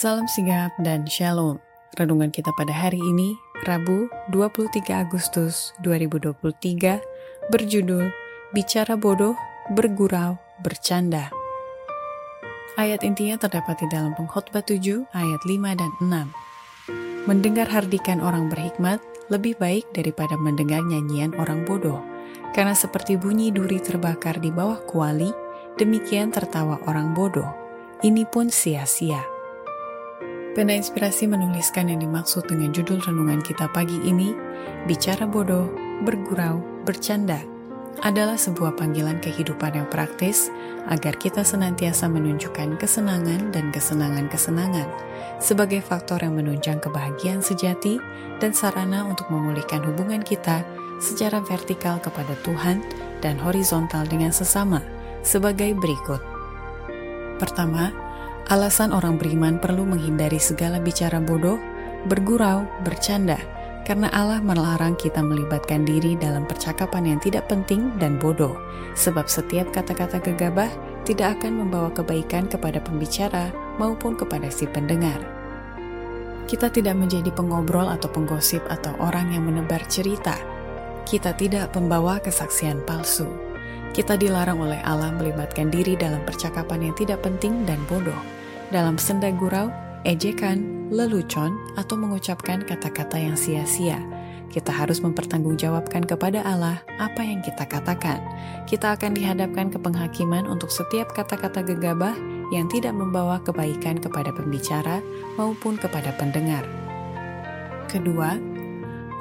Salam sigap dan shalom. Renungan kita pada hari ini, Rabu 23 Agustus 2023, berjudul Bicara Bodoh, Bergurau, Bercanda. Ayat intinya terdapat di dalam pengkhotbah 7 ayat 5 dan 6. Mendengar hardikan orang berhikmat lebih baik daripada mendengar nyanyian orang bodoh, karena seperti bunyi duri terbakar di bawah kuali, demikian tertawa orang bodoh. Ini pun sia-sia. Pena Inspirasi menuliskan yang dimaksud dengan judul renungan kita pagi ini, Bicara Bodoh, Bergurau, Bercanda, adalah sebuah panggilan kehidupan yang praktis agar kita senantiasa menunjukkan kesenangan dan kesenangan-kesenangan sebagai faktor yang menunjang kebahagiaan sejati dan sarana untuk memulihkan hubungan kita secara vertikal kepada Tuhan dan horizontal dengan sesama sebagai berikut. Pertama, Alasan orang beriman perlu menghindari segala bicara bodoh, bergurau, bercanda, karena Allah melarang kita melibatkan diri dalam percakapan yang tidak penting dan bodoh, sebab setiap kata-kata gegabah tidak akan membawa kebaikan kepada pembicara maupun kepada si pendengar. Kita tidak menjadi pengobrol atau penggosip atau orang yang menebar cerita. Kita tidak membawa kesaksian palsu. Kita dilarang oleh Allah melibatkan diri dalam percakapan yang tidak penting dan bodoh dalam senda gurau, ejekan, lelucon, atau mengucapkan kata-kata yang sia-sia. Kita harus mempertanggungjawabkan kepada Allah apa yang kita katakan. Kita akan dihadapkan ke penghakiman untuk setiap kata-kata gegabah yang tidak membawa kebaikan kepada pembicara maupun kepada pendengar. Kedua,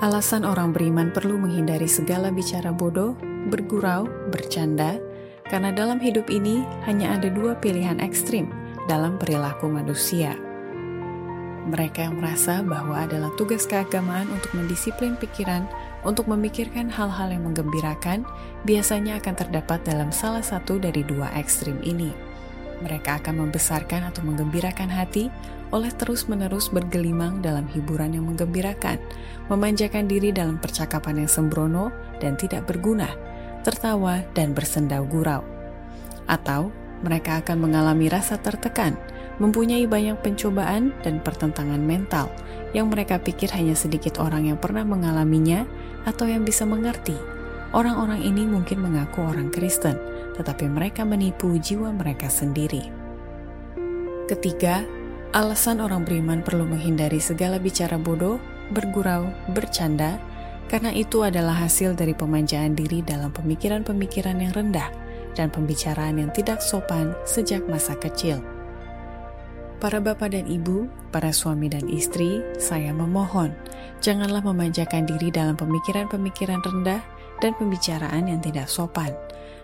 alasan orang beriman perlu menghindari segala bicara bodoh, bergurau, bercanda, karena dalam hidup ini hanya ada dua pilihan ekstrim, dalam perilaku manusia. Mereka yang merasa bahwa adalah tugas keagamaan untuk mendisiplin pikiran, untuk memikirkan hal-hal yang menggembirakan, biasanya akan terdapat dalam salah satu dari dua ekstrim ini. Mereka akan membesarkan atau menggembirakan hati oleh terus-menerus bergelimang dalam hiburan yang menggembirakan, memanjakan diri dalam percakapan yang sembrono dan tidak berguna, tertawa dan bersendau gurau. Atau mereka akan mengalami rasa tertekan, mempunyai banyak pencobaan dan pertentangan mental yang mereka pikir hanya sedikit orang yang pernah mengalaminya atau yang bisa mengerti. Orang-orang ini mungkin mengaku orang Kristen, tetapi mereka menipu jiwa mereka sendiri. Ketiga, alasan orang beriman perlu menghindari segala bicara bodoh, bergurau, bercanda, karena itu adalah hasil dari pemanjaan diri dalam pemikiran-pemikiran yang rendah dan pembicaraan yang tidak sopan sejak masa kecil. Para bapak dan ibu, para suami dan istri, saya memohon, janganlah memanjakan diri dalam pemikiran-pemikiran rendah dan pembicaraan yang tidak sopan.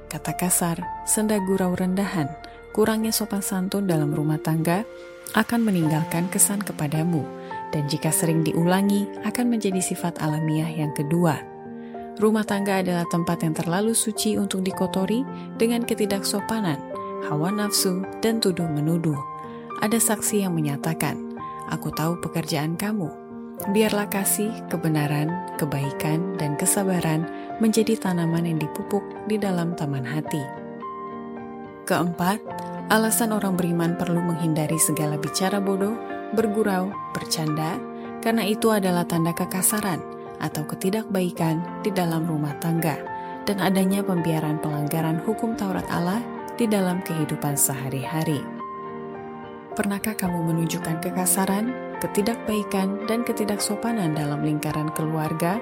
Kata kasar, senda gurau rendahan, kurangnya sopan santun dalam rumah tangga akan meninggalkan kesan kepadamu, dan jika sering diulangi akan menjadi sifat alamiah yang kedua Rumah tangga adalah tempat yang terlalu suci untuk dikotori dengan ketidaksopanan, hawa nafsu, dan tuduh-menuduh. Ada saksi yang menyatakan, "Aku tahu pekerjaan kamu. Biarlah kasih, kebenaran, kebaikan, dan kesabaran menjadi tanaman yang dipupuk di dalam taman hati." Keempat, alasan orang beriman perlu menghindari segala bicara bodoh, bergurau, bercanda, karena itu adalah tanda kekasaran atau ketidakbaikan di dalam rumah tangga dan adanya pembiaran pelanggaran hukum Taurat Allah di dalam kehidupan sehari-hari. Pernahkah kamu menunjukkan kekasaran, ketidakbaikan, dan ketidaksopanan dalam lingkaran keluarga?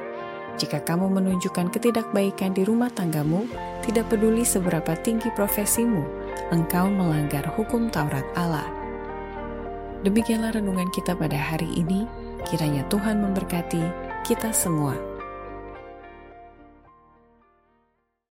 Jika kamu menunjukkan ketidakbaikan di rumah tanggamu, tidak peduli seberapa tinggi profesimu, engkau melanggar hukum Taurat Allah. Demikianlah renungan kita pada hari ini. Kiranya Tuhan memberkati kita semua.